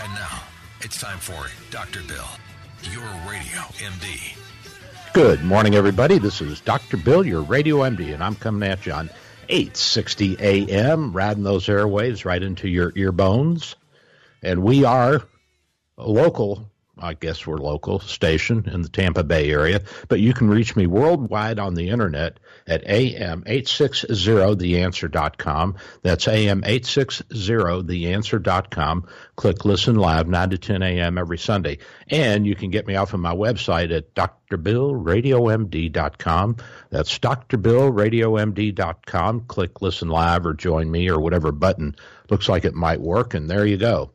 And now it's time for Dr. Bill, your radio MD. Good morning, everybody. This is Dr. Bill, your radio MD, and I'm coming at you on 860 AM, riding those airwaves right into your ear bones. And we are a local I guess we're local station in the Tampa Bay area, but you can reach me worldwide on the internet at am860theanswer.com. That's am860theanswer.com. Click listen live 9 to 10 a.m. every Sunday. And you can get me off of my website at drbillradiomd.com. That's drbillradiomd.com. Click listen live or join me or whatever button looks like it might work, and there you go.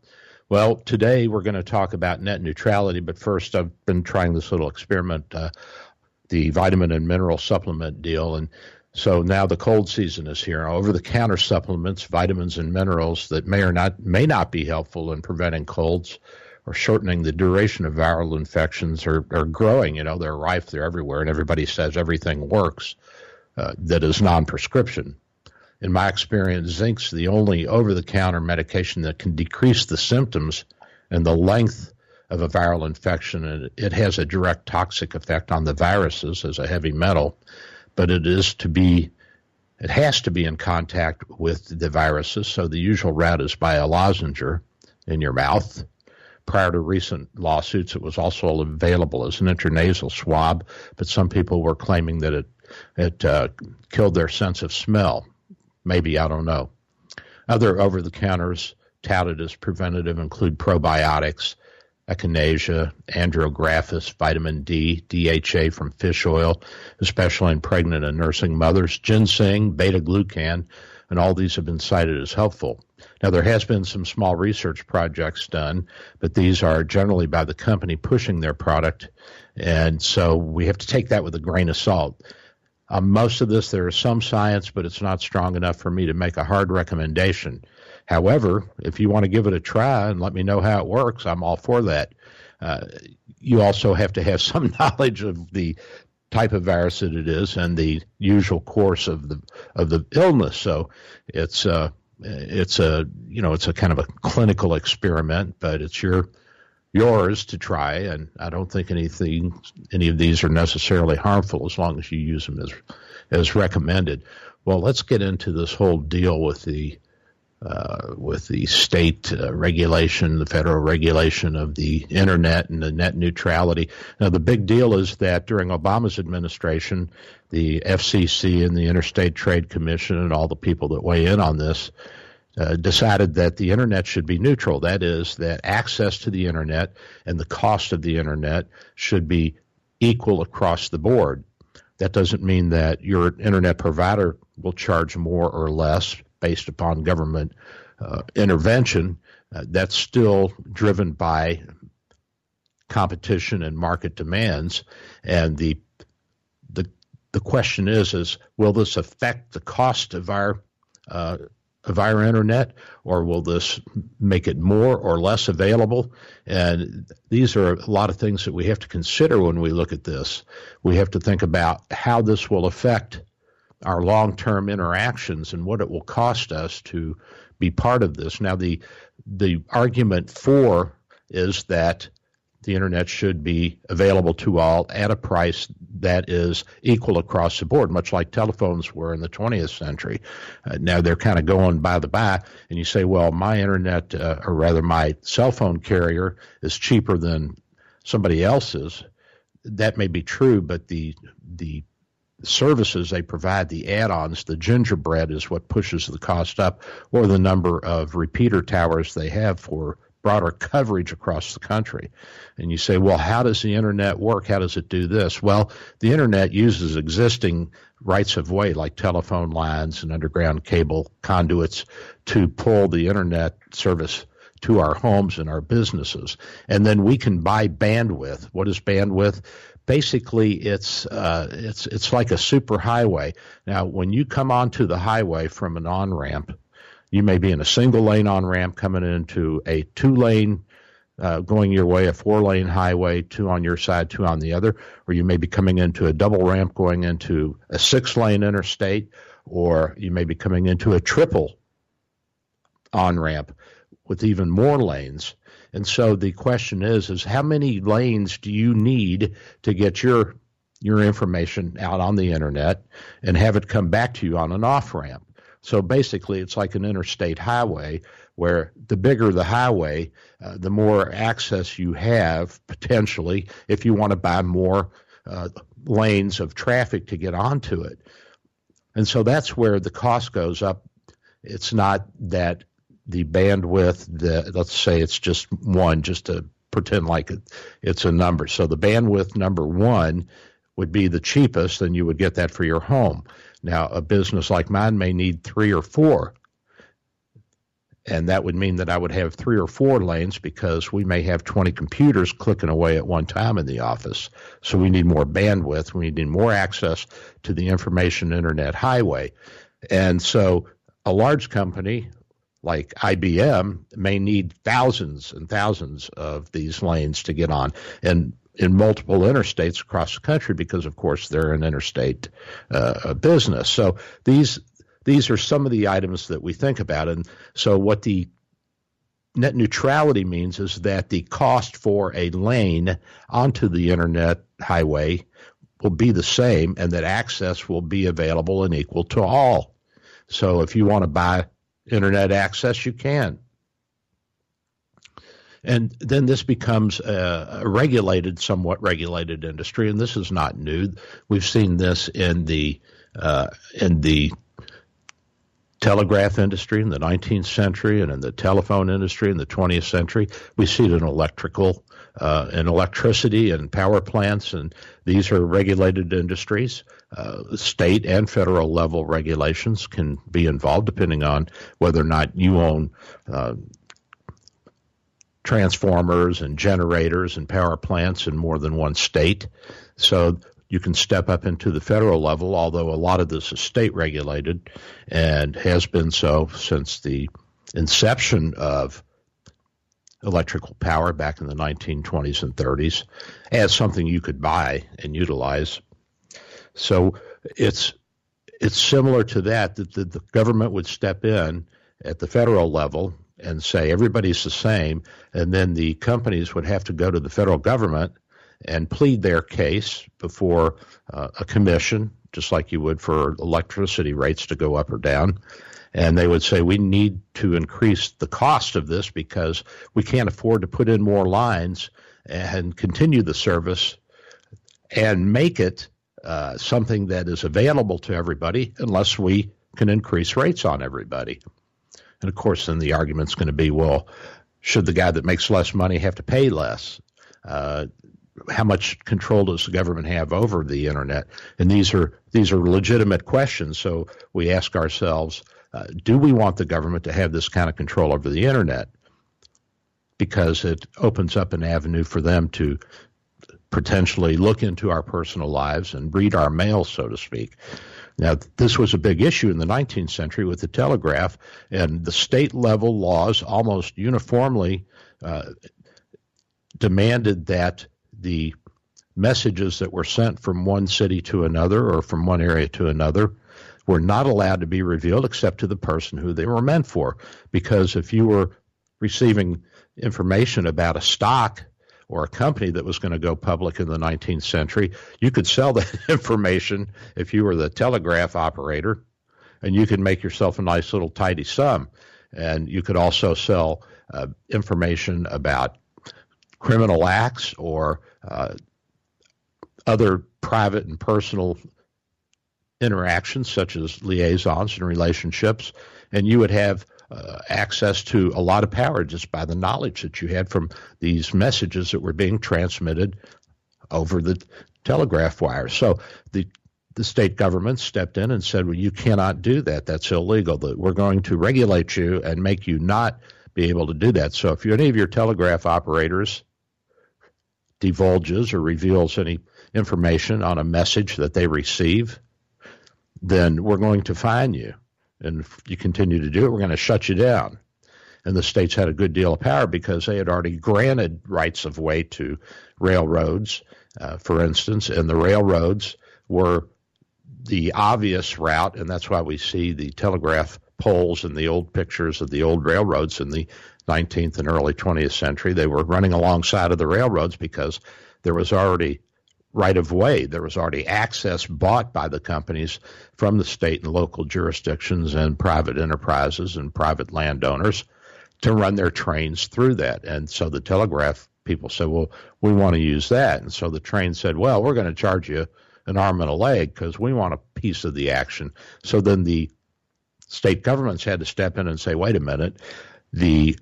Well, today we're going to talk about net neutrality, but first I've been trying this little experiment, uh, the vitamin and mineral supplement deal, and so now the cold season is here. Over the counter supplements, vitamins and minerals that may or not may not be helpful in preventing colds or shortening the duration of viral infections are, are growing. You know, they're rife, they're everywhere, and everybody says everything works uh, that is non prescription in my experience, zinc's the only over the counter medication that can decrease the symptoms and the length of a viral infection. And it has a direct toxic effect on the viruses as a heavy metal, but it is to be it has to be in contact with the viruses. So the usual route is by a lozenge in your mouth. Prior to recent lawsuits, it was also available as an intranasal swab, but some people were claiming that it it uh, killed their sense of smell. Maybe, I don't know. Other over the counters touted as preventative include probiotics, echinacea, andrographis, vitamin D, DHA from fish oil, especially in pregnant and nursing mothers, ginseng, beta glucan, and all these have been cited as helpful. Now, there has been some small research projects done, but these are generally by the company pushing their product, and so we have to take that with a grain of salt. On most of this, there is some science, but it's not strong enough for me to make a hard recommendation. However, if you want to give it a try and let me know how it works, I'm all for that. Uh, you also have to have some knowledge of the type of virus that it is and the usual course of the of the illness. So it's uh, it's a you know it's a kind of a clinical experiment, but it's your yours to try, and I don't think anything any of these are necessarily harmful as long as you use them as as recommended. Well, let's get into this whole deal with the uh, with the state uh, regulation, the federal regulation of the internet and the net neutrality. Now, the big deal is that during Obama's administration, the FCC and the Interstate Trade Commission and all the people that weigh in on this uh, decided that the internet should be neutral. That is, that access to the internet and the cost of the internet should be equal across the board. That doesn't mean that your internet provider will charge more or less based upon government uh, intervention. Uh, that's still driven by competition and market demands. And the the the question is is will this affect the cost of our uh, of our internet, or will this make it more or less available? And these are a lot of things that we have to consider when we look at this. We have to think about how this will affect our long term interactions and what it will cost us to be part of this. Now, the the argument for is that the internet should be available to all at a price that is equal across the board, much like telephones were in the 20th century. Uh, now they're kind of going by the by, and you say, well, my internet, uh, or rather my cell phone carrier, is cheaper than somebody else's. That may be true, but the the services they provide, the add-ons, the gingerbread is what pushes the cost up, or the number of repeater towers they have for broader coverage across the country. And you say, well, how does the internet work? How does it do this? Well, the internet uses existing rights of way like telephone lines and underground cable conduits to pull the internet service to our homes and our businesses. And then we can buy bandwidth. What is bandwidth? Basically, it's uh, it's it's like a super highway. Now, when you come onto the highway from an on ramp, you may be in a single lane on ramp coming into a two lane uh, going your way, a four lane highway, two on your side, two on the other, or you may be coming into a double ramp going into a six lane interstate, or you may be coming into a triple on ramp with even more lanes. And so the question is, is how many lanes do you need to get your your information out on the internet and have it come back to you on an off ramp? So basically, it's like an interstate highway where the bigger the highway, uh, the more access you have potentially if you want to buy more uh, lanes of traffic to get onto it. And so that's where the cost goes up. It's not that the bandwidth, let's say it's just one, just to pretend like it, it's a number. So the bandwidth number one would be the cheapest, and you would get that for your home. Now, a business like mine may need three or four. And that would mean that I would have three or four lanes because we may have 20 computers clicking away at one time in the office. So we need more bandwidth. We need more access to the information internet highway. And so a large company like IBM may need thousands and thousands of these lanes to get on. And in multiple interstates across the country because, of course, they're an interstate uh, business. So these these are some of the items that we think about. And so what the net neutrality means is that the cost for a lane onto the internet highway will be the same and that access will be available and equal to all. So if you want to buy internet access, you can. And then this becomes a, regulated, somewhat regulated industry, and this is not new. We've seen this in the uh, in the telegraph industry in the 19th century and in the telephone industry in the 20th century. We see it in electrical, uh, electricity and power plants, and these are regulated industries. Uh, state and federal level regulations can be involved depending on whether or not you own uh, transformers and generators and power plants in more than one state. So you can step up into the federal level, although a lot of this is state regulated and has been so since the inception of electrical power back in the 1920s and 30s as something you could buy and utilize. So it's it's similar to that that the, the government would step in at the federal level and say everybody's the same, and then the companies would have to go to the federal government and plead their case before uh, a commission, just like you would for electricity rates to go up or down. And they would say, we need to increase the cost of this because we can't afford to put in more lines and continue the service and make it uh, something that is available to everybody unless we can increase rates on everybody. And of course, then the argument's going to be, well, should the guy that makes less money have to pay less? Uh, how much control does the government have over the internet? And these are these are legitimate questions. So we ask ourselves, uh, do we want the government to have this kind of control over the internet? Because it opens up an avenue for them to potentially look into our personal lives and read our mail, so to speak. Now, this was a big issue in the 19th century with the telegraph, and the state level laws almost uniformly uh, demanded that the messages that were sent from one city to another or from one area to another were not allowed to be revealed except to the person who they were meant for. Because if you were receiving information about a stock or a company that was going to go public in the 19th century, you could sell that information if you were the telegraph operator, and you could make yourself a nice little tidy sum. And you could also sell uh, information about criminal acts or uh, other private and personal interactions, such as liaisons and relationships, and you would have uh, access to a lot of power just by the knowledge that you had from these messages that were being transmitted over the telegraph wire. So the the state government stepped in and said, "Well, you cannot do that. That's illegal. We're going to regulate you and make you not be able to do that." So if any of your telegraph operators divulges or reveals any information on a message that they receive, then we're going to fine you. And if you continue to do it, we're going to shut you down. And the states had a good deal of power because they had already granted rights of way to railroads, uh, for instance, and the railroads were the obvious route, and that's why we see the telegraph poles in the old pictures of the old railroads in the 19th and early 20th century. They were running alongside of the railroads because there was already right of way. There was already access bought by the companies from the state and local jurisdictions and private enterprises and private landowners to run their trains through that. And so the telegraph people said, well, we want to use that. And so the train said, well, we're going to charge you an arm and a leg because we want a piece of the action. So then the state governments had to step in and say, wait a minute, the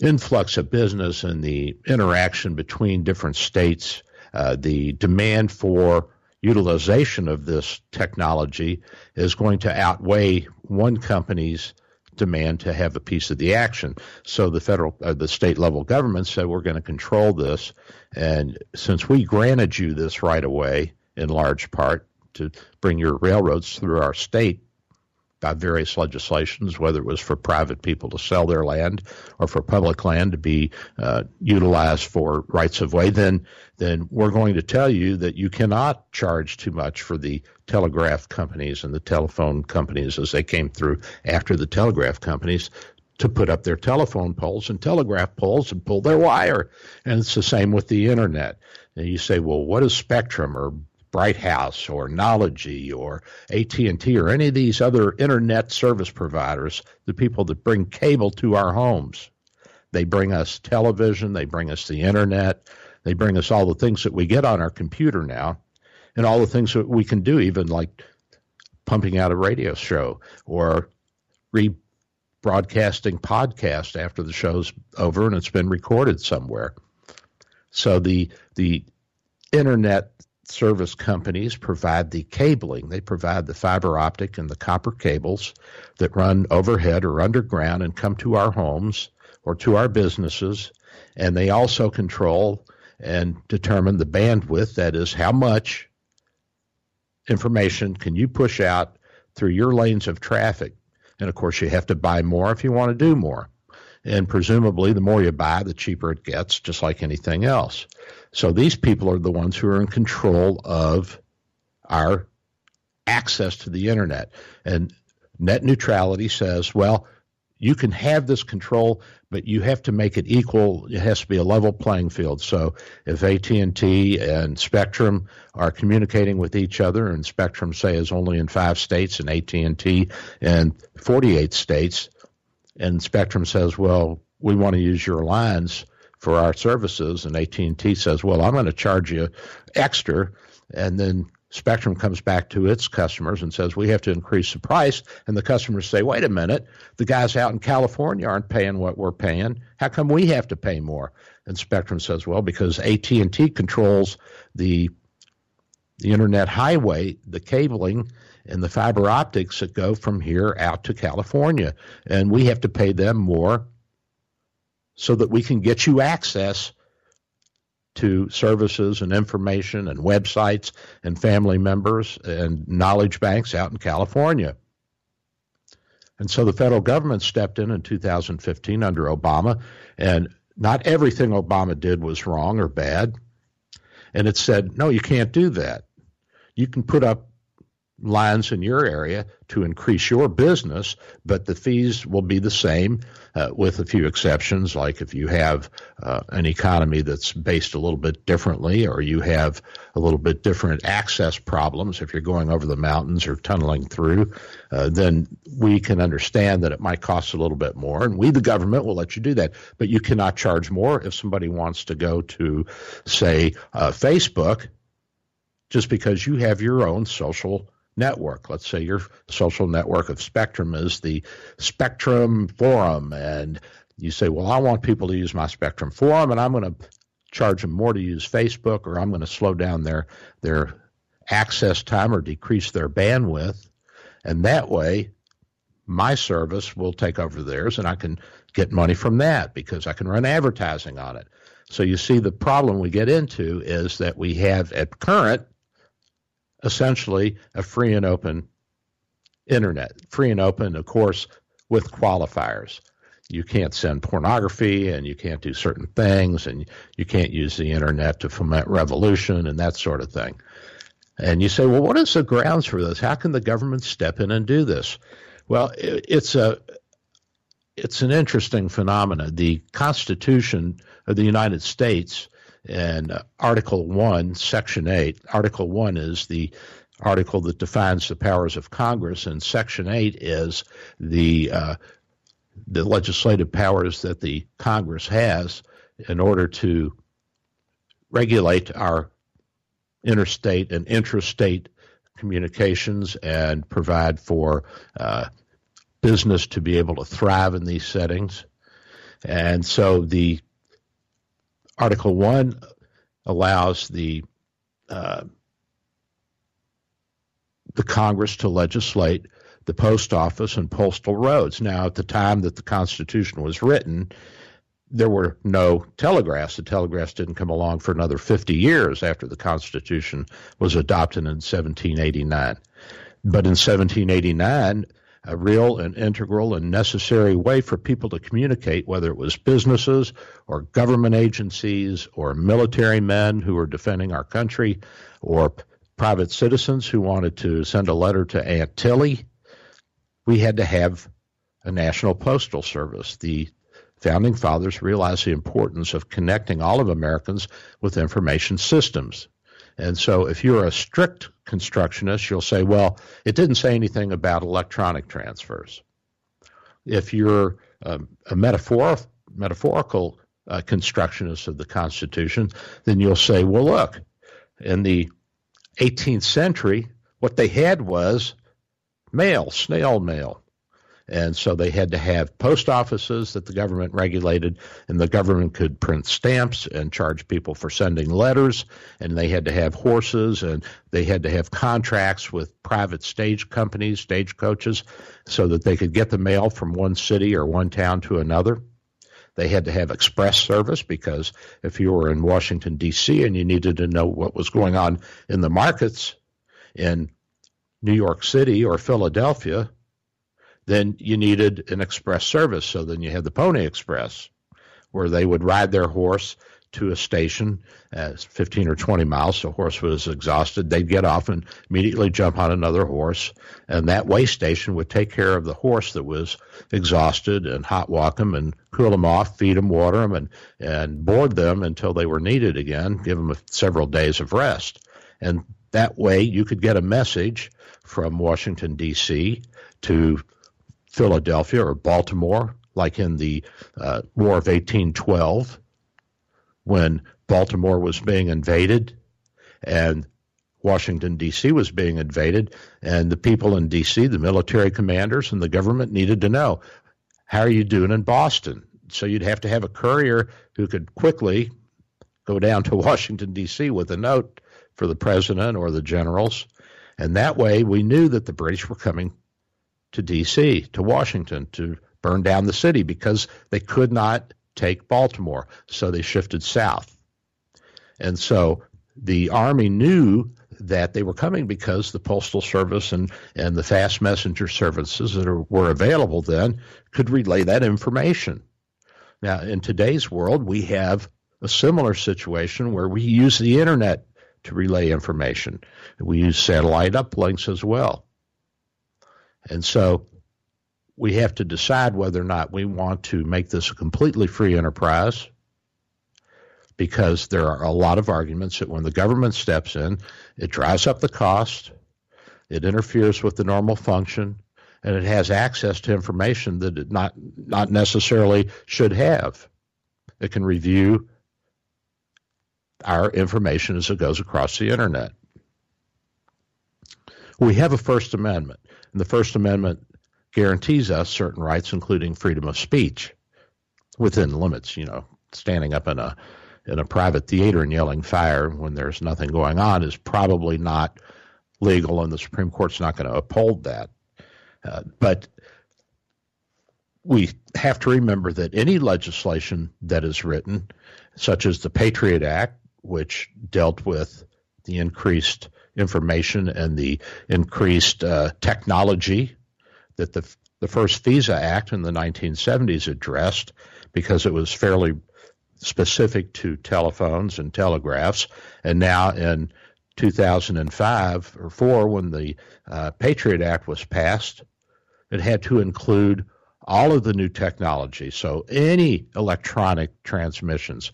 influx of business and the interaction between different states uh, the demand for utilization of this technology is going to outweigh one company's demand to have a piece of the action. So the federal, uh, the state level government said we're going to control this, and since we granted you this right away, in large part to bring your railroads through our state, by various legislations, whether it was for private people to sell their land or for public land to be uh, utilized for rights of way, then then we're going to tell you that you cannot charge too much for the telegraph companies and the telephone companies as they came through after the telegraph companies to put up their telephone poles and telegraph poles and pull their wire. And it's the same with the internet. And you say, well, what is Spectrum or Bright House or Knology or AT&T or any of these other internet service providers, the people that bring cable to our homes. They bring us television, they bring us the internet, they bring us all the things that we get on our computer now, and all the things that we can do, even like pumping out a radio show or rebroadcasting podcast after the show's over and it's been recorded somewhere. So the the internet service companies provide the cabling. They provide the fiber optic and the copper cables that run overhead or underground and come to our homes or to our businesses. And they also control and determine the bandwidth that is, how much information can you push out through your lanes of traffic. And of course, you have to buy more if you want to do more. And presumably, the more you buy, the cheaper it gets, just like anything else. So these people are the ones who are in control of our access to the internet. And net neutrality says, well, you can have this control, but you have to make it equal. It has to be a level playing field. So if AT&T and Spectrum are communicating with each other, and Spectrum say is only in five states, and AT&T in 48 states, and Spectrum says, well, we want to use your lines for our services, and AT&T says, well, I'm going to charge you extra, and then Spectrum comes back to its customers and says, we have to increase the price. And the customers say, wait a minute, the guys out in California aren't paying what we're paying. How come we have to pay more? And Spectrum says, well, because AT&T controls the, the internet highway, the cabling, and the fiber optics that go from here out to California. And we have to pay them more so that we can get you access to services and information and websites and family members and knowledge banks out in California. And so the federal government stepped in in 2015 under Obama, and not everything Obama did was wrong or bad. And it said, no, you can't do that. You can put up lines in your area to increase your business, but the fees will be the same uh, with a few exceptions, like if you have uh, an economy that's based a little bit differently or you have a little bit different access problems, if you're going over the mountains or tunneling through, uh, then we can understand that it might cost a little bit more. And we, the government, will let you do that. But you cannot charge more if somebody wants to go to, say, uh, Facebook just because you have your own social network. Let's say your social network of Spectrum is the Spectrum Forum, and you say, Well, I want people to use my Spectrum Forum, and I'm going to charge them more to use Facebook, or I'm going to slow down their, their access time or decrease their bandwidth. And that way, my service will take over theirs, and I can get money from that because I can run advertising on it. So you see, the problem we get into is that we have at current essentially a free and open internet. Free and open, of course, with qualifiers. You can't send pornography and you can't do certain things and you can't use the internet to foment revolution and that sort of thing. And you say, well, what is the grounds for this? How can the government step in and do this? Well, it's a it's an interesting phenomenon. The Constitution of the United States and uh, Article 1, Section 8, Article 1 is the article that defines the powers of Congress, and Section 8 is the uh, the legislative powers that the Congress has in order to regulate our interstate and intrastate communications and provide for uh, business to be able to thrive in these settings. And so the Article 1 allows the uh, the Congress to legislate the post office and postal roads. Now, at the time that the Constitution was written, there were no telegraphs. The telegraphs didn't come along for another 50 years after the Constitution was adopted in 1789. But in 1789, a real and integral and necessary way for people to communicate, whether it was businesses or government agencies or military men who were defending our country or private citizens who wanted to send a letter to Aunt Tilly. We had to have a national postal service. The founding fathers realized the importance of connecting all of Americans with information systems. And so if you're a strict constructionist, you'll say, well, it didn't say anything about electronic transfers. If you're um, a metaphor, metaphorical uh, constructionist of the Constitution, then you'll say, well, look, in the 18th century, what they had was mail, snail mail. And so they had to have post offices that the government regulated, and the government could print stamps and charge people for sending letters. And they had to have horses, and they had to have contracts with private stage companies, stage coaches, so that they could get the mail from one city or one town to another. They had to have express service because if you were in Washington, D.C., and you needed to know what was going on in the markets in New York City or Philadelphia, then you needed an express service. So then you had the Pony Express, where they would ride their horse to a station at 15 or 20 miles. The horse was exhausted. They'd get off and immediately jump on another horse. And that way station would take care of the horse that was exhausted and hot walk them and cool them off, feed them, water them, and, and board them until they were needed again, give them several days of rest. And that way you could get a message from Washington, D.C. to Philadelphia or Baltimore, like in the uh, War of 1812, when Baltimore was being invaded and Washington, D.C. was being invaded, and the people in D.C., the military commanders and the government needed to know how are you doing in Boston? So you'd have to have a courier who could quickly go down to Washington, D.C. with a note for the president or the generals. And that way we knew that the British were coming to D.C., to Washington, to burn down the city because they could not take Baltimore. So they shifted south. And so the Army knew that they were coming because the Postal Service and, and the fast messenger services that are, were available then could relay that information. Now, in today's world, we have a similar situation where we use the internet to relay information. We use satellite uplinks as well. And so we have to decide whether or not we want to make this a completely free enterprise because there are a lot of arguments that when the government steps in, it drives up the cost, it interferes with the normal function, and it has access to information that it not not necessarily should have. It can review our information as it goes across the internet. We have a First Amendment, and the First Amendment guarantees us certain rights, including freedom of speech, within limits. You know, standing up in a in a private theater and yelling fire when there's nothing going on is probably not legal, and the Supreme Court's not going to uphold that. Uh, but we have to remember that any legislation that is written, such as the Patriot Act, which dealt with the increased information and the increased uh, technology that the the first FISA Act in the 1970s addressed, because it was fairly specific to telephones and telegraphs. And now in 2005 or 4, when the uh, Patriot Act was passed, it had to include all of the new technology. So any electronic transmissions.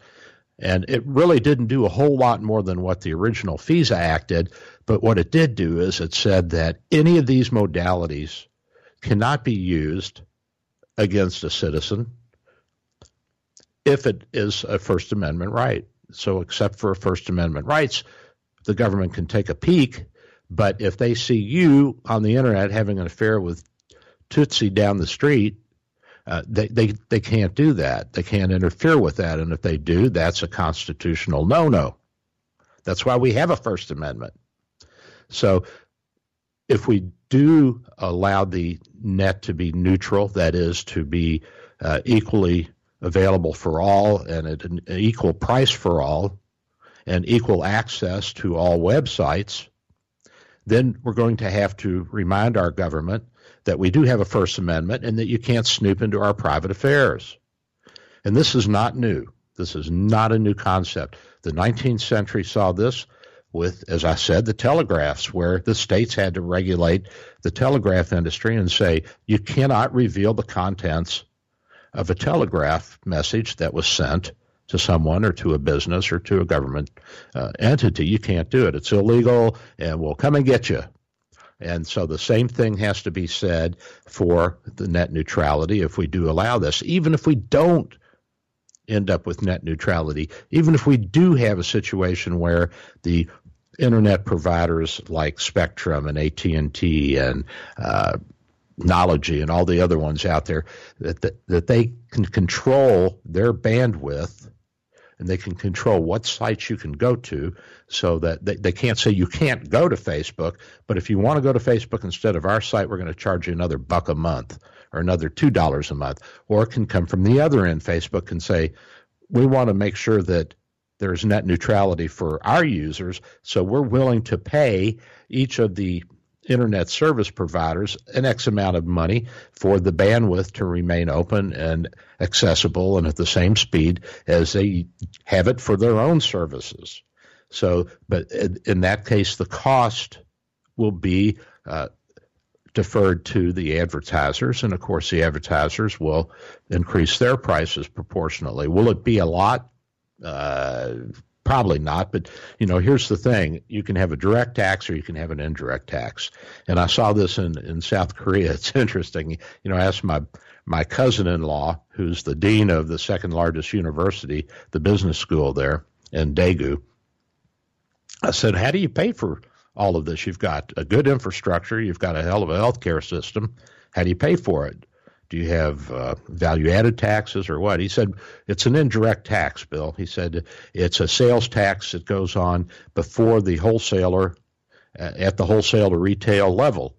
And it really didn't do a whole lot more than what the original FISA Act did. But what it did do is it said that any of these modalities cannot be used against a citizen if it is a First Amendment right. So, except for First Amendment rights, the government can take a peek. But if they see you on the internet having an affair with Tootsie down the street, uh, they, they, they can't do that. They can't interfere with that. And if they do, that's a constitutional no no. That's why we have a First Amendment. So if we do allow the net to be neutral, that is, to be uh, equally available for all and at an equal price for all and equal access to all websites, then we're going to have to remind our government that we do have a First Amendment and that you can't snoop into our private affairs. And this is not new. This is not a new concept. The 19th century saw this with, as I said, the telegraphs, where the states had to regulate the telegraph industry and say, you cannot reveal the contents of a telegraph message that was sent to someone or to a business or to a government uh, entity. You can't do it. It's illegal, and we'll come and get you. And so the same thing has to be said for the net neutrality if we do allow this. Even if we don't end up with net neutrality, even if we do have a situation where the internet providers like Spectrum and AT&T and uh, Knology and all the other ones out there that, that, that they can control their bandwidth and they can control what sites you can go to so that they, they can't say you can't go to Facebook, but if you want to go to Facebook instead of our site, we're going to charge you another buck a month or another $2 a month. Or it can come from the other end. Facebook can say, we want to make sure that there's net neutrality for our users, so we're willing to pay each of the internet service providers an X amount of money for the bandwidth to remain open and accessible and at the same speed as they have it for their own services. So, but in that case, the cost will be uh, deferred to the advertisers, and of course, the advertisers will increase their prices proportionately. Will it be a lot? Uh, Probably not, but you know, here's the thing: you can have a direct tax or you can have an indirect tax. And I saw this in in South Korea. It's interesting. You know, I asked my my cousin-in-law, who's the dean of the second largest university, the business school there in Daegu. I said, "How do you pay for all of this? You've got a good infrastructure, you've got a hell of a healthcare system. How do you pay for it?" Do you have uh, value added taxes or what? He said, It's an indirect tax, Bill. He said, It's a sales tax that goes on before the wholesaler uh, at the wholesale to retail level.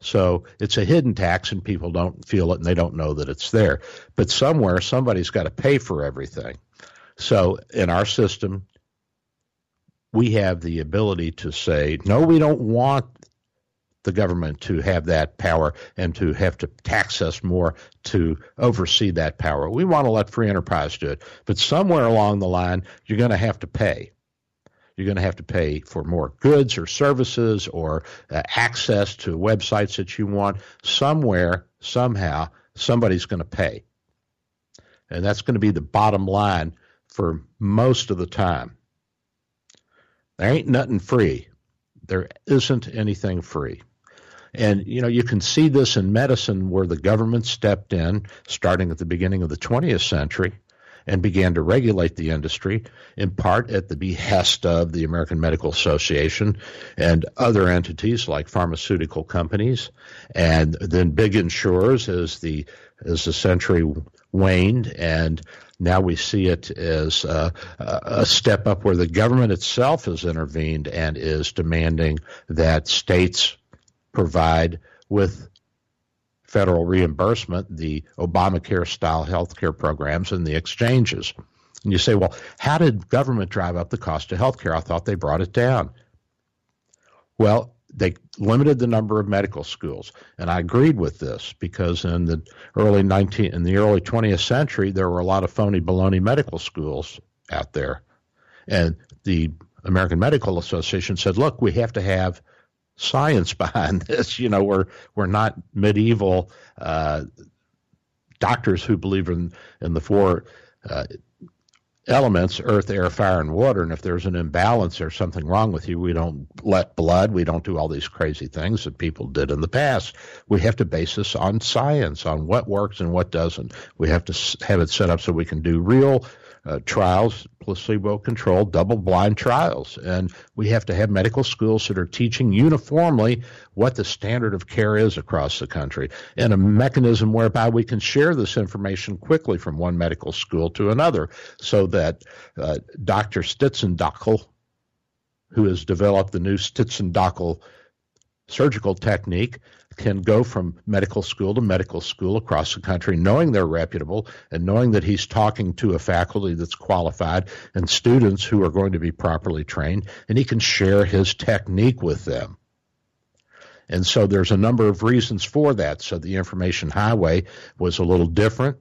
So it's a hidden tax and people don't feel it and they don't know that it's there. But somewhere, somebody's got to pay for everything. So in our system, we have the ability to say, no, we don't want the government to have that power and to have to tax us more to oversee that power. We want to let free enterprise do it. But somewhere along the line, you're going to have to pay. you're going to have to pay for more goods or services or uh, access to websites that you want. Somewhere, somehow, somebody's going to pay. And that's going to be the bottom line for most of the time. There ain't nothing free. There isn't anything free. And you know, you can see this in medicine where the government stepped in starting at the beginning of the 20th century and began to regulate the industry, in part at the behest of the American Medical Association and other entities like pharmaceutical companies, and then big insurers as the as the century waned, and now we see it as uh, a step up where the government itself has intervened and is demanding that states provide with federal reimbursement the Obamacare style health care programs and the exchanges. And you say, well, how did government drive up the cost of health care? I thought they brought it down. Well, they limited the number of medical schools, and I agreed with this because in the early 19 in the early 20th century there were a lot of phony baloney medical schools out there, and the American Medical Association said, "Look, we have to have science behind this. You know, we're we're not medieval uh, doctors who believe in in the four uh, elements: earth, air, fire, and water. And if there's an imbalance or something wrong with you, we don't let blood. We don't do all these crazy things that people did in the past. We have to base this on science, on what works and what doesn't. We have to have it set up so we can do real uh, trials, placebo controlled, double blind trials. And we have to have medical schools that are teaching uniformly what the standard of care is across the country and a mechanism whereby we can share this information quickly from one medical school to another so that uh, Dr. Stitzendockl, who has developed the new Stitzendockl surgical technique, can go from medical school to medical school across the country, knowing they're reputable and knowing that he's talking to a faculty that's qualified and students who are going to be properly trained, and he can share his technique with them. And so there's a number of reasons for that. So the information highway was a little different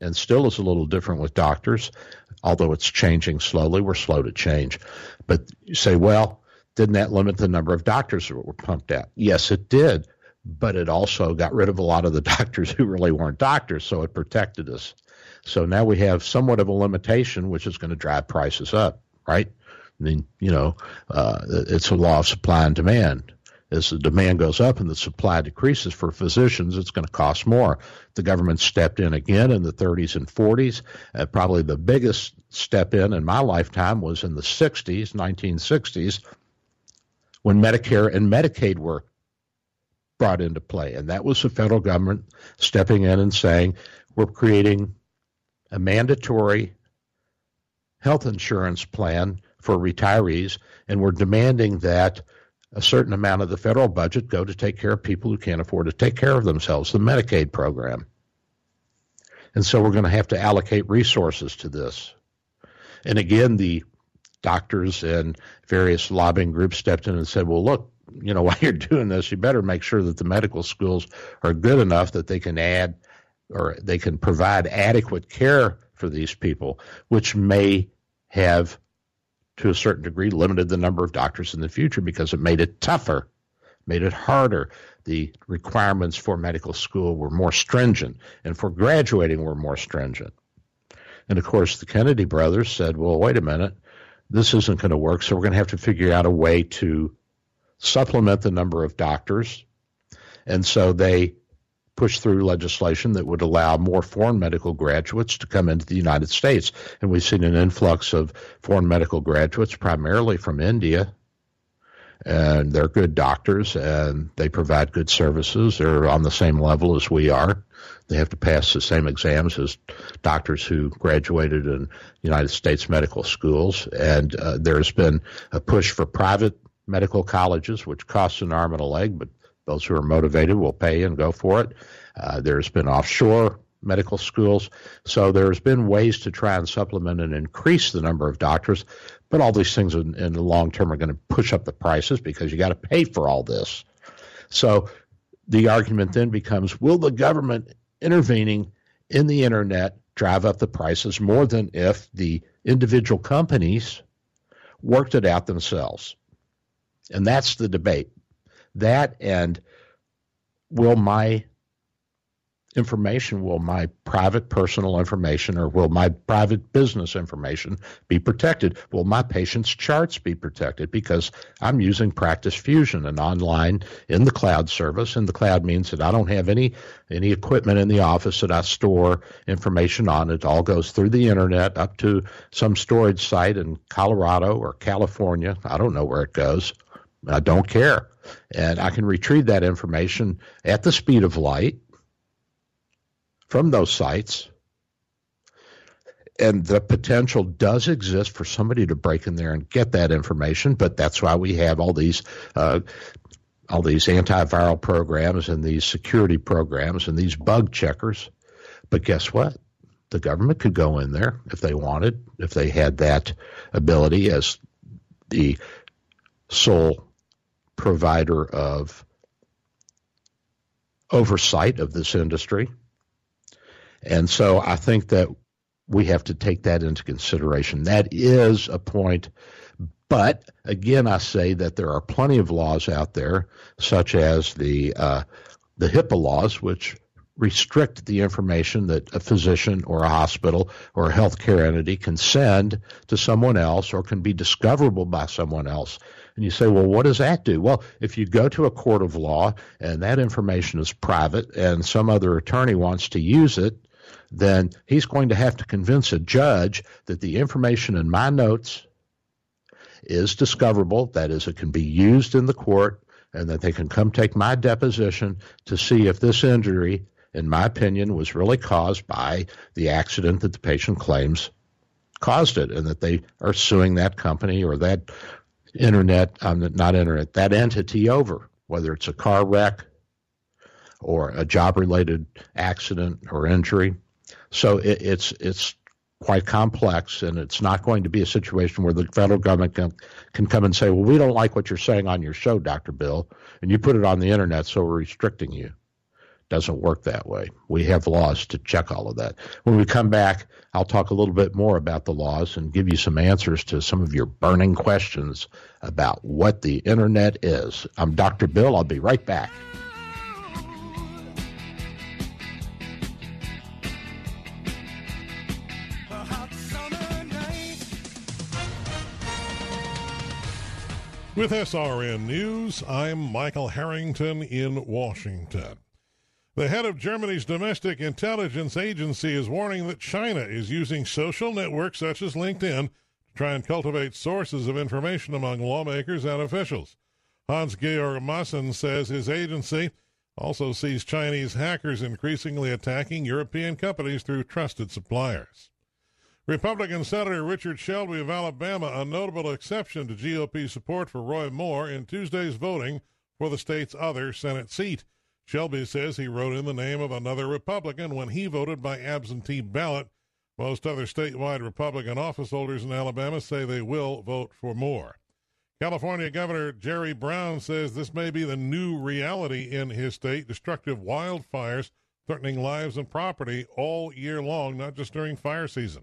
and still is a little different with doctors, although it's changing slowly. We're slow to change. But you say, well, didn't that limit the number of doctors that were pumped out? Yes, it did but it also got rid of a lot of the doctors who really weren't doctors, so it protected us. So now we have somewhat of a limitation, which is going to drive prices up, right? I mean, you know, uh, it's a law of supply and demand. As the demand goes up and the supply decreases for physicians, it's going to cost more. The government stepped in again in the 30s and 40s. Uh, probably the biggest step in in my lifetime was in the 60s, 1960s, when Medicare and Medicaid were brought into play. And that was the federal government stepping in and saying, we're creating a mandatory health insurance plan for retirees, and we're demanding that a certain amount of the federal budget go to take care of people who can't afford to take care of themselves, the Medicaid program. And so we're going to have to allocate resources to this. And again, the doctors and various lobbying groups stepped in and said, well, look, you know, while you're doing this, you better make sure that the medical schools are good enough that they can add or they can provide adequate care for these people, which may have, to a certain degree, limited the number of doctors in the future because it made it tougher, made it harder. The requirements for medical school were more stringent, and for graduating were more stringent. And of course, the Kennedy brothers said, well, wait a minute, this isn't going to work, so we're going to have to figure out a way to supplement the number of doctors. And so they pushed through legislation that would allow more foreign medical graduates to come into the United States. And we've seen an influx of foreign medical graduates, primarily from India. And they're good doctors and they provide good services. They're on the same level as we are. They have to pass the same exams as doctors who graduated in United States medical schools. And uh, there's been a push for private medical colleges, which costs an arm and a leg, but those who are motivated will pay and go for it. Uh, there's been offshore medical schools. So there's been ways to try and supplement and increase the number of doctors, but all these things in, in the long term are going to push up the prices because you got to pay for all this. So the argument then becomes will the government intervening in the internet drive up the prices more than if the individual companies worked it out themselves. And that's the debate. That and will my information, will my private personal information or will my private business information be protected? Will my patient's charts be protected? Because I'm using Practice Fusion, an online in the cloud service, and the cloud means that I don't have any any equipment in the office that I store information on. It all goes through the internet up to some storage site in Colorado or California. I don't know where it goes. I don't care. And I can retrieve that information at the speed of light from those sites. And the potential does exist for somebody to break in there and get that information, but that's why we have all these uh, all these antiviral programs and these security programs and these bug checkers. But guess what? The government could go in there if they wanted, if they had that ability as the sole provider of oversight of this industry and so I think that we have to take that into consideration. That is a point. But again, I say that there are plenty of laws out there, such as the uh, the HIPAA laws, which restrict the information that a physician or a hospital or a healthcare entity can send to someone else or can be discoverable by someone else. And you say, well, what does that do? Well, if you go to a court of law and that information is private and some other attorney wants to use it, then he's going to have to convince a judge that the information in my notes is discoverable, that is, it can be used in the court, and that they can come take my deposition to see if this injury, in my opinion, was really caused by the accident that the patient claims caused it, and that they are suing that company or that internet, um, not internet, that entity over, whether it's a car wreck or a job related accident or injury. So it, it's it's quite complex, and it's not going to be a situation where the federal government can, can come and say, "Well, we don't like what you're saying on your show, Doctor Bill, and you put it on the internet, so we're restricting you." Doesn't work that way. We have laws to check all of that. When we come back, I'll talk a little bit more about the laws and give you some answers to some of your burning questions about what the internet is. I'm Dr. Bill. I'll be right back. With SRN News, I'm Michael Harrington in Washington. The head of Germany's domestic intelligence agency is warning that China is using social networks such as LinkedIn to try and cultivate sources of information among lawmakers and officials. Hans Georg Maassen says his agency also sees Chinese hackers increasingly attacking European companies through trusted suppliers. Republican Senator Richard Shelby of Alabama, a notable exception to GOP support for Roy Moore in Tuesday's voting for the state's other Senate seat. Shelby says he wrote in the name of another Republican when he voted by absentee ballot. Most other statewide Republican office holders in Alabama say they will vote for Moore. California Governor Jerry Brown says this may be the new reality in his state destructive wildfires threatening lives and property all year long, not just during fire season.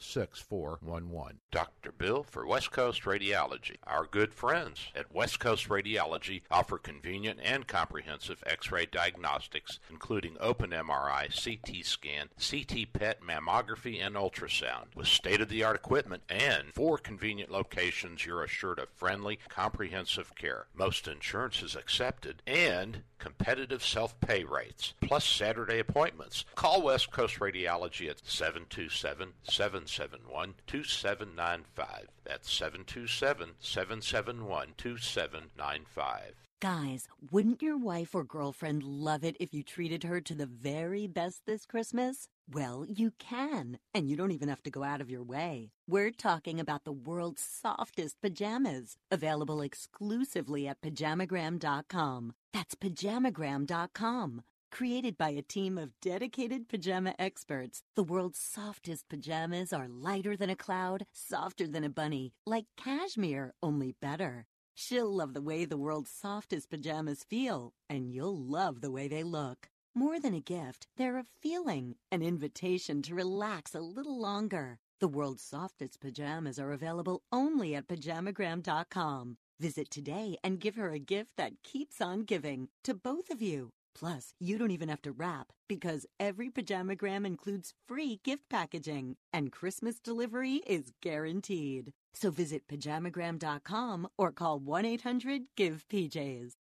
6411. Dr. Bill for West Coast Radiology. Our good friends at West Coast Radiology offer convenient and comprehensive x ray diagnostics, including open MRI, CT scan, CT PET mammography, and ultrasound. With state of the art equipment and four convenient locations, you're assured of friendly, comprehensive care. Most insurance is accepted and competitive self pay rates, plus Saturday appointments. Call West Coast Radiology at 727 771 2795. That's 727 771 2795. Guys, wouldn't your wife or girlfriend love it if you treated her to the very best this Christmas? Well, you can, and you don't even have to go out of your way. We're talking about the world's softest pajamas, available exclusively at pajamagram.com. That's pajamagram.com. Created by a team of dedicated pajama experts, the world's softest pajamas are lighter than a cloud, softer than a bunny, like cashmere, only better. She'll love the way the world's softest pajamas feel, and you'll love the way they look. More than a gift, they're a feeling, an invitation to relax a little longer. The world's softest pajamas are available only at pajamagram.com. Visit today and give her a gift that keeps on giving to both of you. Plus, you don't even have to wrap because every pajamagram includes free gift packaging and Christmas delivery is guaranteed. So visit pajamagram.com or call 1 800 GIVE PJs.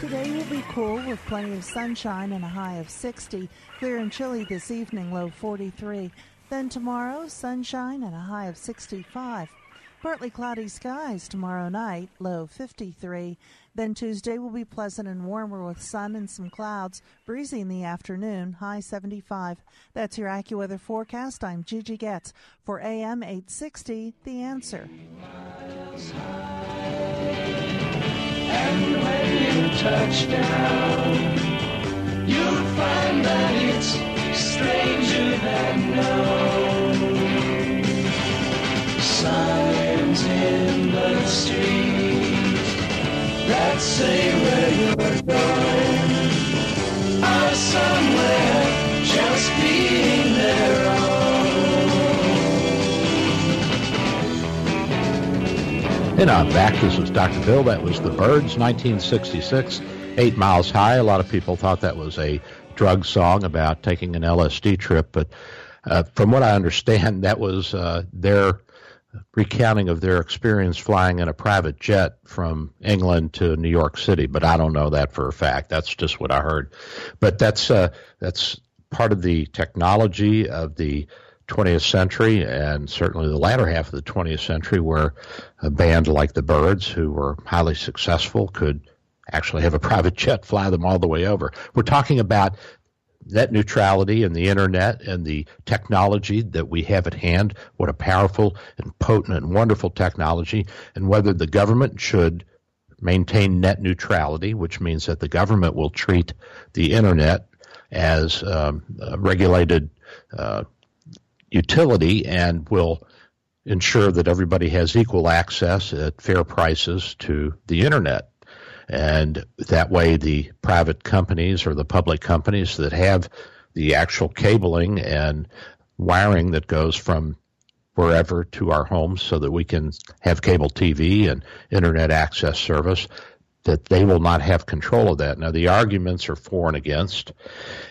Today will be cool with plenty of sunshine and a high of 60. Clear and chilly this evening, low 43. Then tomorrow, sunshine and a high of 65. Partly cloudy skies tomorrow night, low 53. Then Tuesday will be pleasant and warmer with sun and some clouds, breezy in the afternoon, high 75. That's your AccuWeather forecast. I'm Gigi Getz for AM 860, The Answer. And when you touch down, you'll find that it's stranger than known. Signs in the street that say where you're going are somewhere And I'm back. This is Dr. Bill. That was The Byrds, 1966, Eight Miles High. A lot of people thought that was a drug song about taking an LSD trip, but uh, from what I understand, that was uh, their recounting of their experience flying in a private jet from England to New York City. But I don't know that for a fact. That's just what I heard. But that's uh, that's part of the technology of the 20th century and certainly the latter half of the 20th century where a band like the Byrds, who were highly successful, could actually have a private jet fly them all the way over. We're talking about net neutrality and the internet and the technology that we have at hand, what a powerful and potent and wonderful technology, and whether the government should maintain net neutrality, which means that the government will treat the internet as um, a regulated uh, utility and will ensure that everybody has equal access at fair prices to the internet. And that way, the private companies or the public companies that have the actual cabling and wiring that goes from wherever to our homes so that we can have cable TV and internet access service, that they will not have control of that. Now, the arguments are for and against.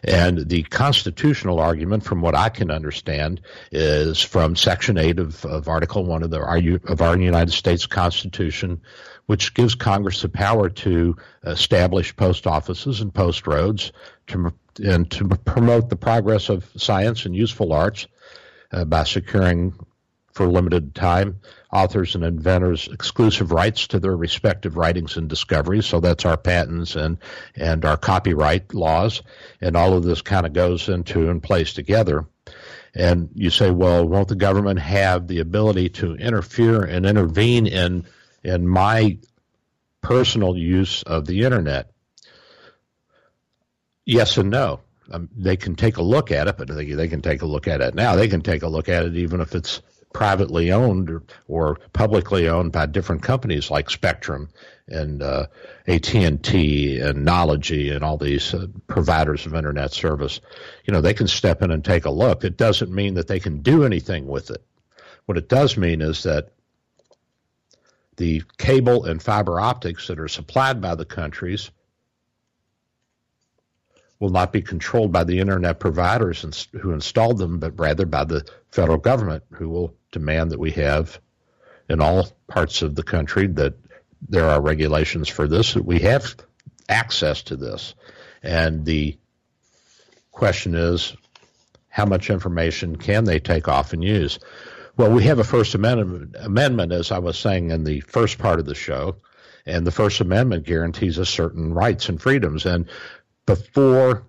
And the constitutional argument, from what I can understand, is from Section 8 of, of Article 1 of, the, of our United States Constitution which gives Congress the power to establish post offices and post roads to, and to promote the progress of science and useful arts uh, by securing for limited time authors and inventors exclusive rights to their respective writings and discoveries. So that's our patents and, and our copyright laws. And all of this kind of goes into and plays together. And you say, well, won't the government have the ability to interfere and intervene in in my personal use of the internet? Yes and no. Um, they can take a look at it, but they, they can take a look at it now. They can take a look at it even if it's privately owned or, or publicly owned by different companies like Spectrum and uh, AT&T and Knology and all these uh, providers of internet service. You know, they can step in and take a look. It doesn't mean that they can do anything with it. What it does mean is that the cable and fiber optics that are supplied by the countries will not be controlled by the internet providers who installed them, but rather by the federal government, who will demand that we have in all parts of the country that there are regulations for this, that we have access to this. And the question is, how much information can they take off and use? Well, we have a First Amendment, amendment, as I was saying in the first part of the show, and the First Amendment guarantees us certain rights and freedoms. And before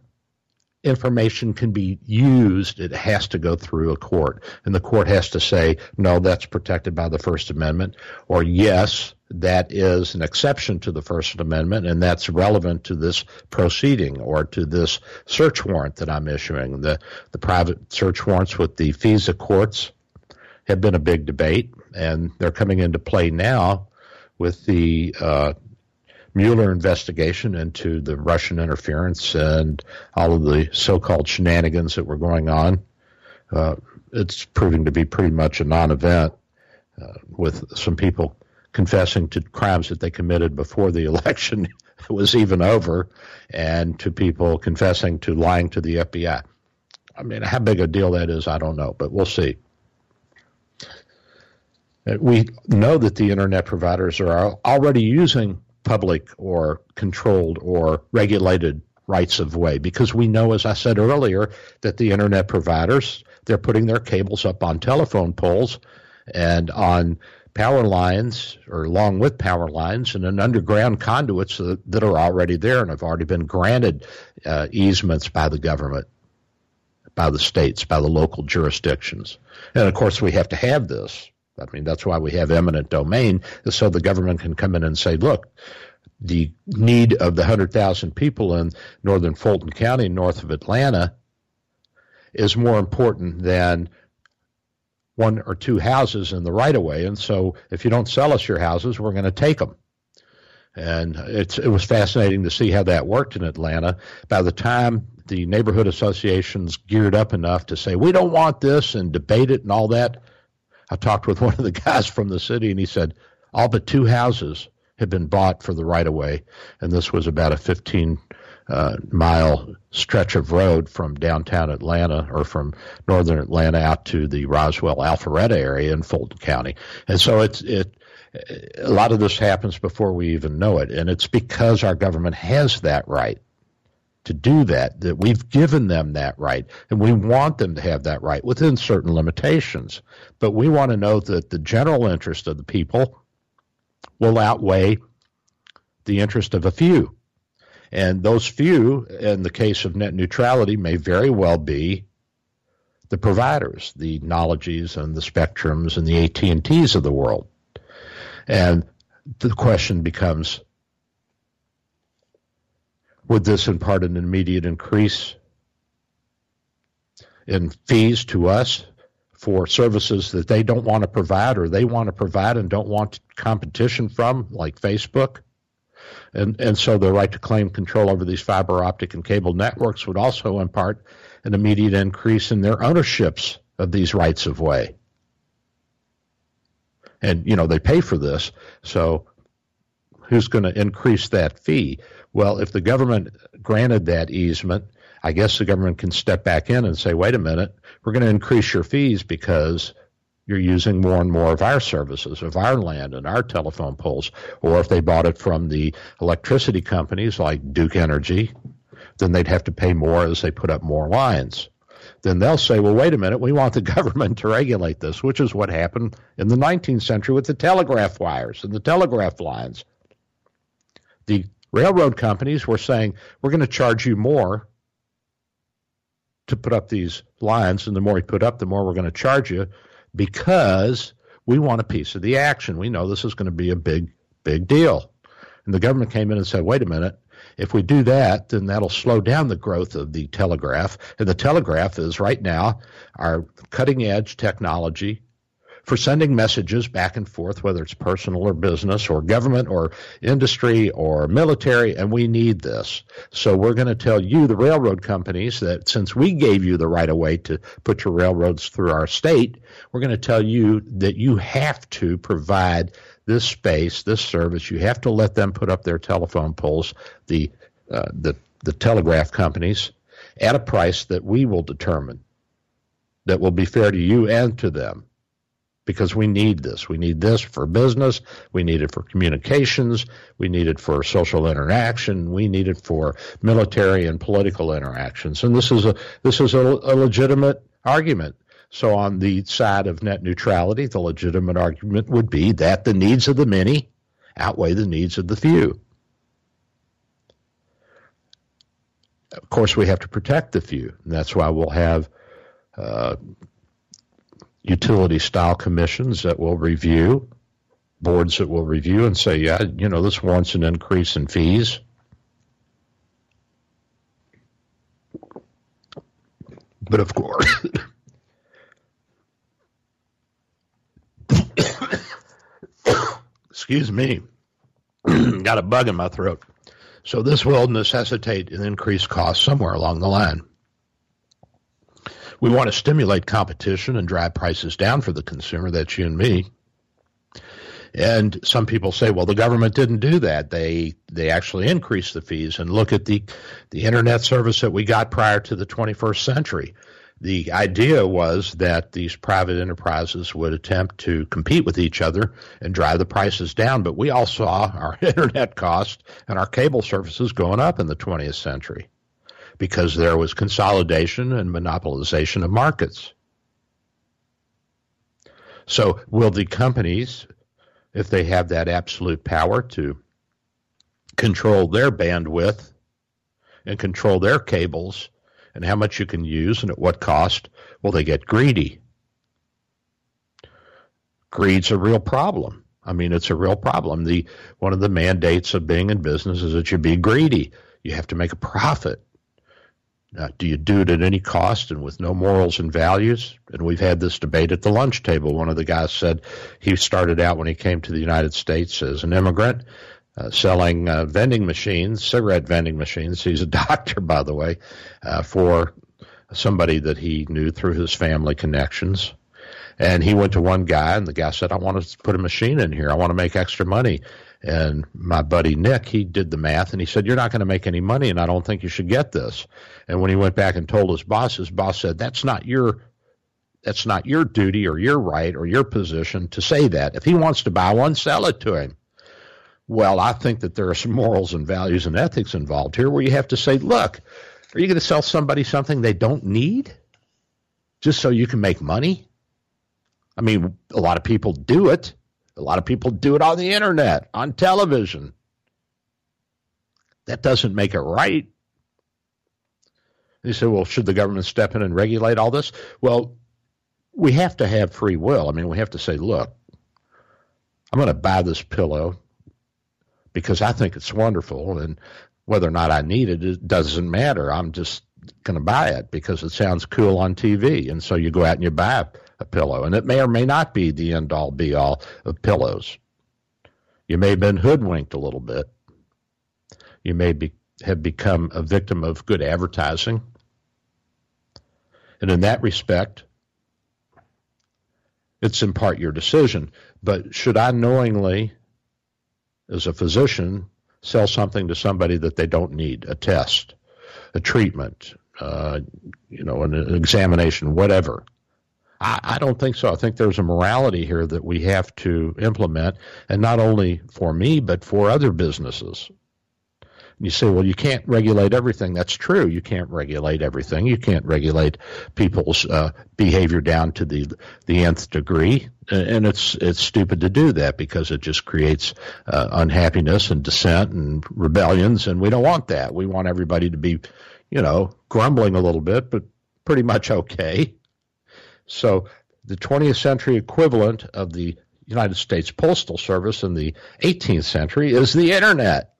information can be used, it has to go through a court. And the court has to say, no, that's protected by the First Amendment, or yes, that is an exception to the First Amendment, and that's relevant to this proceeding or to this search warrant that I'm issuing. The, the private search warrants with the FISA courts have been a big debate, and they're coming into play now with the uh, Mueller investigation into the Russian interference and all of the so-called shenanigans that were going on. Uh, it's proving to be pretty much a non-event, uh, with some people confessing to crimes that they committed before the election was even over, and to people confessing to lying to the FBI. I mean, how big a deal that is, I don't know, but we'll see. Uh, we know that the internet providers are already using public or controlled or regulated rights of way. Because we know as i said earlier that the internet providers they're putting their cables up on telephone poles and on power lines or along with power lines and in underground conduits that, that are already there and have already been granted uh, easements by the government by the states by the local jurisdictions. And of course we have to have this I mean, that's why we have eminent domain, so the government can come in and say, look, the need of the 100,000 people in northern Fulton County, north of Atlanta, is more important than one or two houses in the right of way. And so if you don't sell us your houses, we're going to take them. And it was fascinating to see how that worked in Atlanta. By the time the neighborhood associations geared up enough to say, we don't want this and debate it and all that, I talked with one of the guys from the city, and he said all but two houses had been bought for the right of way, and this was about a 15 uh, mile stretch of road from downtown Atlanta or from northern Atlanta out to the Roswell Alpharetta area in Fulton County. And so it's it a lot of this happens before we even know it, and it's because our government has that right to do that, that we've given them that right, and we want them to have that right within certain limitations. But we want to know that the general interest of the people will outweigh the interest of a few. And those few, in the case of net neutrality, may very well be the providers, the Knologys and the Spectrums and the AT&Ts of the world. And the question becomes, would this impart an immediate increase in fees to us for services that they don't want to provide or they want to provide and don't want competition from, like Facebook? And, and so the right to claim control over these fiber optic and cable networks would also impart an immediate increase in their ownerships of these rights of way. And, you know, they pay for this. So who's going to increase that fee? Well, if the government granted that easement, I guess the government can step back in and say, wait a minute, we're going to increase your fees because you're using more and more of our services, of our land and our telephone poles. Or if they bought it from the electricity companies like Duke Energy, then they'd have to pay more as they put up more lines. Then they'll say, well, wait a minute, we want the government to regulate this, which is what happened in the 19th century with the telegraph wires and the telegraph lines. The railroad companies were saying, we're going to charge you more to put up these lines, and the more you put up, the more we're going to charge you because we want a piece of the action. We know this is going to be a big, big deal. And the government came in and said, wait a minute, if we do that, then that'll slow down the growth of the telegraph. And the telegraph is right now our cutting edge technology for sending messages back and forth, whether it's personal or business or government or industry or military, and we need this. So we're going to tell you, the railroad companies, that since we gave you the right of way to put your railroads through our state, we're going to tell you that you have to provide this space, this service. You have to let them put up their telephone poles, the uh, the the telegraph companies, at a price that we will determine that will be fair to you and to them because we need this. We need this for business. We need it for communications. We need it for social interaction. We need it for military and political interactions. And this is a this is a, a legitimate argument. So on the side of net neutrality, the legitimate argument would be that the needs of the many outweigh the needs of the few. Of course, we have to protect the few, and that's why we'll have uh, utility style commissions that will review, boards that will review and say, yeah, you know, this warrants an increase in fees. But of course, excuse me, got a bug in my throat. So this will necessitate an increased cost somewhere along the line. We want to stimulate competition and drive prices down for the consumer. That's you and me. And some people say, well, the government didn't do that. They they actually increased the fees. And look at the the internet service that we got prior to the 21st century. The idea was that these private enterprises would attempt to compete with each other and drive the prices down. But we all saw our internet cost and our cable services going up in the 20th century because there was consolidation and monopolization of markets. So, will the companies, if they have that absolute power to control their bandwidth and control their cables and how much you can use and at what cost, will they get greedy? Greed's a real problem. I mean, it's a real problem. The one of the mandates of being in business is that you be greedy. You have to make a profit. Uh, do you do it at any cost and with no morals and values? And we've had this debate at the lunch table. One of the guys said he started out when he came to the United States as an immigrant, uh, selling uh, vending machines, cigarette vending machines. He's a doctor, by the way, uh, for somebody that he knew through his family connections. And he went to one guy, and the guy said, I want to put a machine in here. I want to make extra money. And my buddy Nick, he did the math and he said, You're not going to make any money, and I don't think you should get this. And when he went back and told his boss, his boss said, That's not your that's not your duty or your right or your position to say that. If he wants to buy one, sell it to him. Well, I think that there are some morals and values and ethics involved here where you have to say, look, are you going to sell somebody something they don't need just so you can make money? I mean, a lot of people do it. A lot of people do it on the internet, on television. That doesn't make it right. You say, well, should the government step in and regulate all this? Well, we have to have free will. I mean, we have to say, look, I'm going to buy this pillow because I think it's wonderful, and whether or not I need it, it doesn't matter. I'm just going to buy it because it sounds cool on TV. And so you go out and you buy a pillow, and it may or may not be the end all be all of pillows. You may have been hoodwinked a little bit. You may be, have become a victim of good advertising. And in that respect, it's in part your decision. But should I knowingly, as a physician, sell something to somebody that they don't need, a test, a treatment, uh, you know, an, an examination, whatever? I, I don't think so. I think there's a morality here that we have to implement, and not only for me, but for other businesses. You say, well, you can't regulate everything. That's true. You can't regulate everything. You can't regulate people's uh, behavior down to the the nth degree, and it's it's stupid to do that because it just creates uh, unhappiness and dissent and rebellions, and we don't want that. We want everybody to be, you know, grumbling a little bit, but pretty much okay. So the 20th century equivalent of the United States Postal Service in the 18th century is the Internet.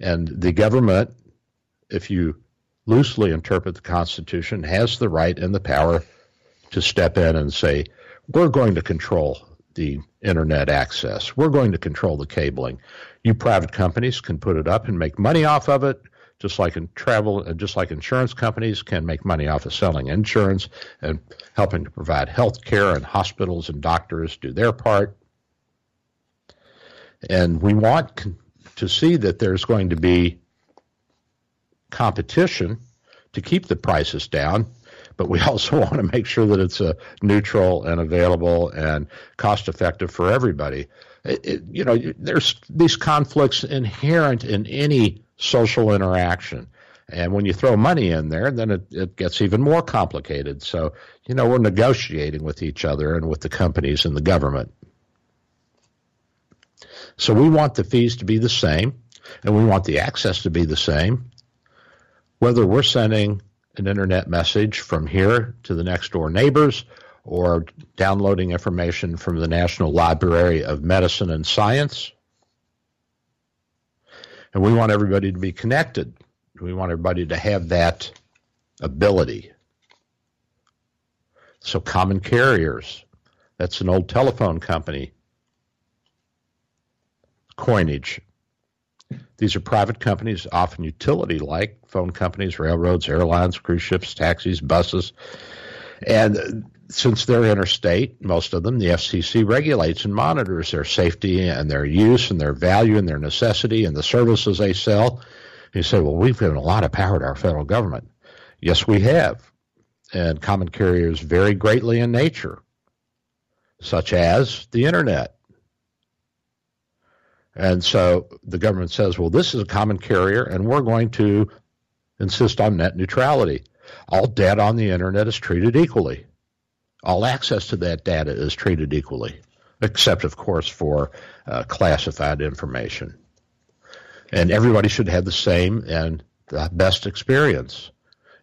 And the government, if you loosely interpret the Constitution, has the right and the power to step in and say, we're going to control the internet access. We're going to control the cabling. You private companies can put it up and make money off of it, just like in travel, uh, just like insurance companies can make money off of selling insurance and helping to provide health care, and hospitals and doctors do their part. And we want to see that there's going to be competition to keep the prices down but we also want to make sure that it's uh, neutral and available and cost effective for everybody. It, it, you know, there's these conflicts inherent in any social interaction. And when you throw money in there, then it, it gets even more complicated. So, you know, we're negotiating with each other and with the companies and the government. So we want the fees to be the same and we want the access to be the same. Whether we're sending an internet message from here to the next door neighbors or downloading information from the National Library of Medicine and Science. And we want everybody to be connected. We want everybody to have that ability. So, common carriers, that's an old telephone company. Coinage, these are private companies, often utility like phone companies, railroads, airlines, cruise ships, taxis, buses. And since they're interstate, most of them, the FCC regulates and monitors their safety and their use and their value and their necessity and the services they sell. You say, well, we've given a lot of power to our federal government. Yes, we have. And common carriers vary greatly in nature, such as the internet. And so the government says, well, this is a common carrier, and we're going to insist on net neutrality. All data on the internet is treated equally. All access to that data is treated equally, except, of course, for uh, classified information. And everybody should have the same and the best experience.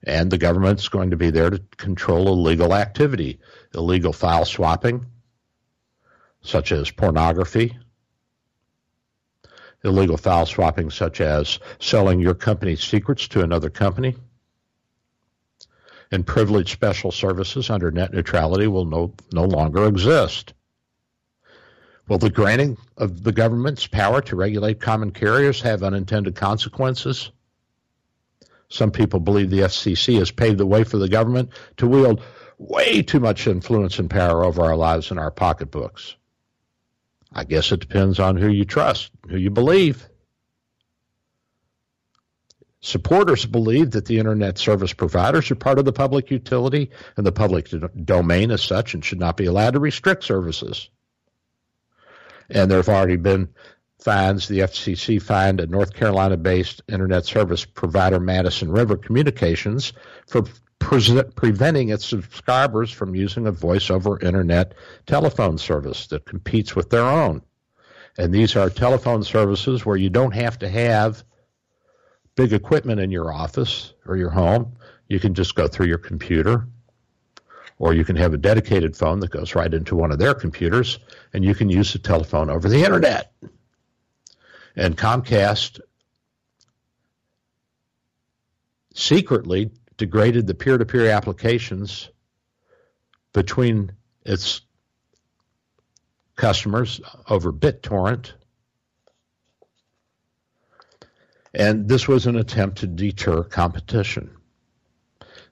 And the government's going to be there to control illegal activity, illegal file swapping, such as pornography, illegal file swapping, such as selling your company's secrets to another company. And privileged special services under net neutrality will no, no longer exist. Will the granting of the government's power to regulate common carriers have unintended consequences? Some people believe the FCC has paved the way for the government to wield way too much influence and power over our lives and our pocketbooks. I guess it depends on who you trust, who you believe. Supporters believe that the internet service providers are part of the public utility and the public domain as such and should not be allowed to restrict services. And there have already been fines. The FCC fined a North Carolina based internet service provider, Madison River Communications, for pre- preventing its subscribers from using a voice over internet telephone service that competes with their own. And these are telephone services where you don't have to have big equipment in your office or your home. You can just go through your computer, or you can have a dedicated phone that goes right into one of their computers, and you can use the telephone over the internet. And Comcast secretly degraded the peer to peer applications between its customers over BitTorrent. And this was an attempt to deter competition.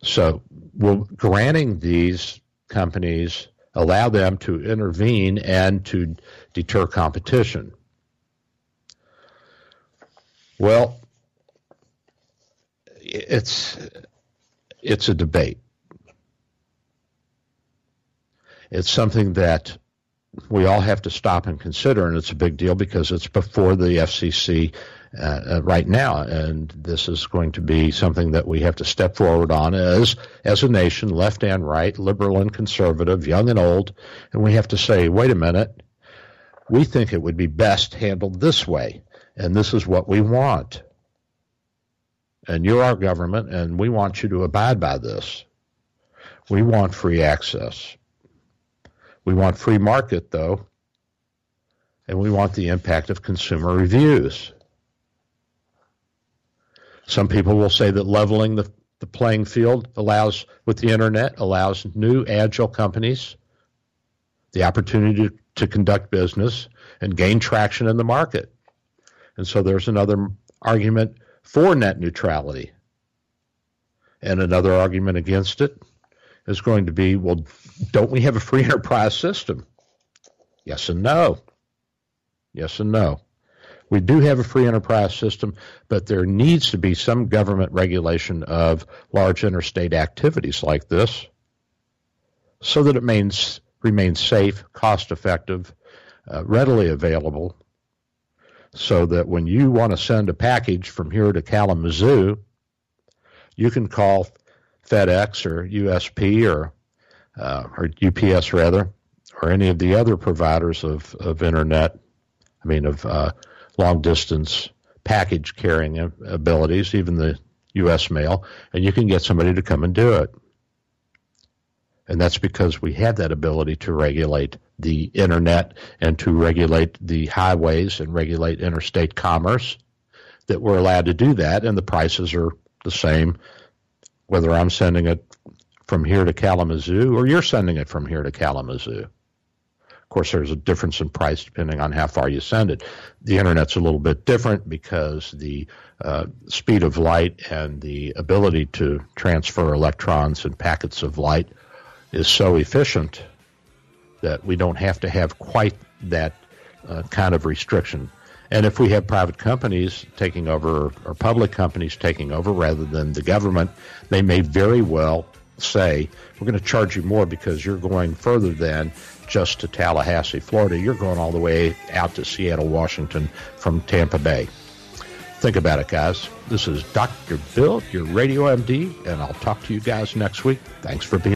So, will granting these companies allow them to intervene and to deter competition? Well, it's it's a debate. It's something that we all have to stop and consider, and it's a big deal because it's before the FCC uh, uh, right now, and this is going to be something that we have to step forward on as as a nation, left and right, liberal and conservative, young and old, and we have to say, wait a minute, we think it would be best handled this way, and this is what we want and you're our government, and we want you to abide by this. We want free access. We want free market, though, and we want the impact of consumer reviews. Some people will say that leveling the, the playing field allows, with the internet, allows new agile companies the opportunity to, to conduct business and gain traction in the market. And so there's another argument for net neutrality. And another argument against it is going to be well, don't we have a free enterprise system? Yes and no. Yes and no. We do have a free enterprise system, but there needs to be some government regulation of large interstate activities like this so that it remains, remains safe, cost effective, uh, readily available, so that when you want to send a package from here to Kalamazoo, you can call FedEx or USP or uh, or UPS rather, or any of the other providers of, of internet, I mean of uh, long distance package carrying abilities, even the U.S. mail, and you can get somebody to come and do it. And that's because we have that ability to regulate the internet and to regulate the highways and regulate interstate commerce, that we're allowed to do that, and the prices are the same whether I'm sending it from here to Kalamazoo or you're sending it from here to Kalamazoo. Course, there's a difference in price depending on how far you send it. The internet's a little bit different because the uh, speed of light and the ability to transfer electrons and packets of light is so efficient that we don't have to have quite that uh, kind of restriction. And if we have private companies taking over or public companies taking over rather than the government, they may very well say, we're going to charge you more because you're going further than just to Tallahassee, Florida. You're going all the way out to Seattle, Washington from Tampa Bay. Think about it, guys. This is Dr. Bill, your radio MD, and I'll talk to you guys next week. Thanks for being